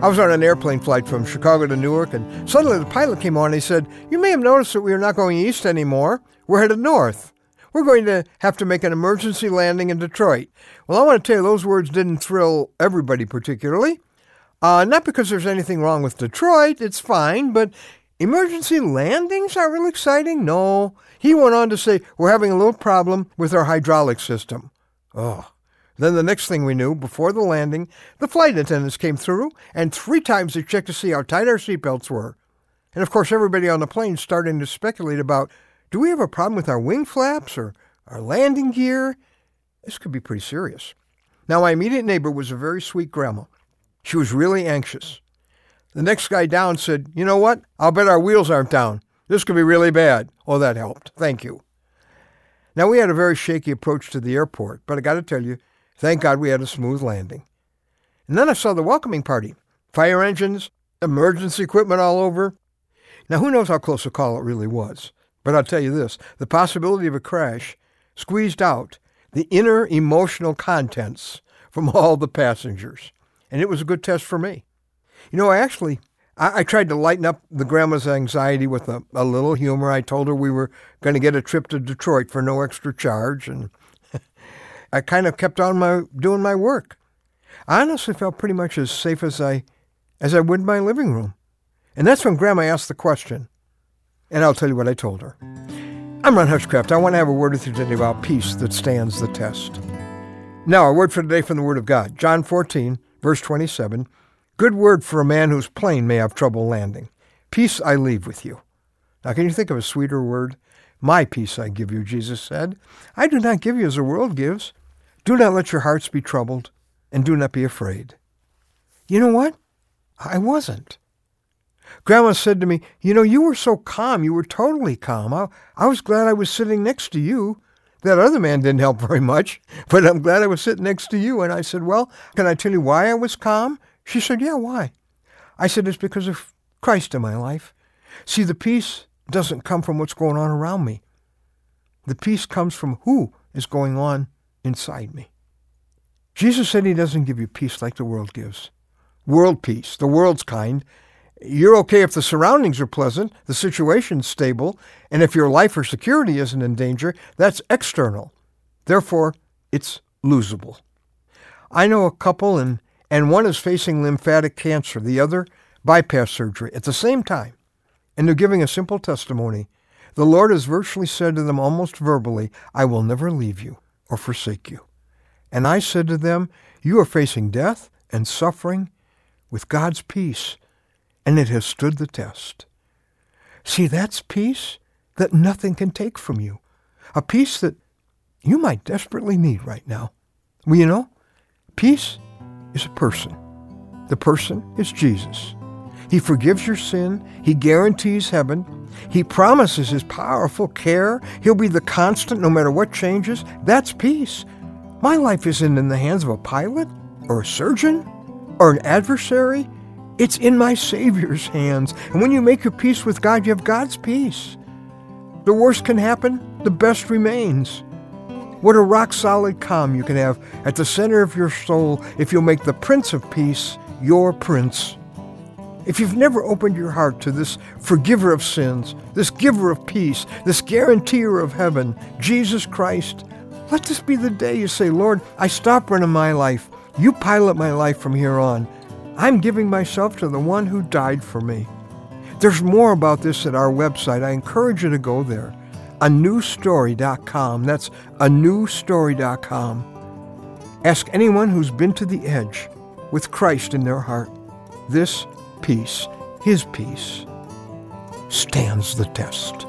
I was on an airplane flight from Chicago to Newark, and suddenly the pilot came on and he said, You may have noticed that we are not going east anymore. We're headed north. We're going to have to make an emergency landing in Detroit. Well, I want to tell you, those words didn't thrill everybody particularly. Uh, not because there's anything wrong with Detroit, it's fine, but emergency landings are really exciting? No. He went on to say, We're having a little problem with our hydraulic system. Oh. Then the next thing we knew, before the landing, the flight attendants came through, and three times they checked to see how tight our seatbelts were. And of course, everybody on the plane starting to speculate about do we have a problem with our wing flaps or our landing gear? This could be pretty serious. Now, my immediate neighbor was a very sweet grandma. She was really anxious. The next guy down said, You know what? I'll bet our wheels aren't down. This could be really bad. Oh, that helped. Thank you. Now, we had a very shaky approach to the airport, but I got to tell you, thank God we had a smooth landing. And then I saw the welcoming party fire engines, emergency equipment all over. Now, who knows how close a call it really was? But I'll tell you this the possibility of a crash squeezed out the inner emotional contents from all the passengers. And it was a good test for me. You know, I actually I, I tried to lighten up the grandma's anxiety with a, a little humor. I told her we were going to get a trip to Detroit for no extra charge, and I kind of kept on my doing my work. I honestly felt pretty much as safe as I as I would in my living room. And that's when Grandma asked the question. And I'll tell you what I told her. I'm Ron Hutchcraft. I want to have a word with you today about peace that stands the test. Now, a word for today from the Word of God, John 14, verse 27. Good word for a man whose plane may have trouble landing. Peace I leave with you. Now, can you think of a sweeter word? My peace I give you, Jesus said. I do not give you as the world gives. Do not let your hearts be troubled, and do not be afraid. You know what? I wasn't. Grandma said to me, You know, you were so calm. You were totally calm. I, I was glad I was sitting next to you. That other man didn't help very much, but I'm glad I was sitting next to you. And I said, Well, can I tell you why I was calm? She said, Yeah, why? I said, It's because of Christ in my life. See, the peace doesn't come from what's going on around me. The peace comes from who is going on inside me. Jesus said he doesn't give you peace like the world gives. World peace, the world's kind, you're okay if the surroundings are pleasant, the situation's stable, and if your life or security isn't in danger, that's external. Therefore, it's losable. I know a couple, and, and one is facing lymphatic cancer, the other bypass surgery at the same time, and they're giving a simple testimony. The Lord has virtually said to them almost verbally, I will never leave you or forsake you. And I said to them, You are facing death and suffering with God's peace and it has stood the test. See, that's peace that nothing can take from you, a peace that you might desperately need right now. Well, you know, peace is a person. The person is Jesus. He forgives your sin. He guarantees heaven. He promises his powerful care. He'll be the constant no matter what changes. That's peace. My life isn't in the hands of a pilot or a surgeon or an adversary. It's in my Savior's hands. And when you make your peace with God, you have God's peace. The worst can happen, the best remains. What a rock solid calm you can have at the center of your soul if you'll make the Prince of Peace your Prince. If you've never opened your heart to this forgiver of sins, this giver of peace, this guarantor of heaven, Jesus Christ, let this be the day you say, Lord, I stop running my life. You pilot my life from here on. I'm giving myself to the one who died for me. There's more about this at our website. I encourage you to go there. A newstory.com. That's a newstory.com. Ask anyone who's been to the edge with Christ in their heart. This peace, his peace, stands the test.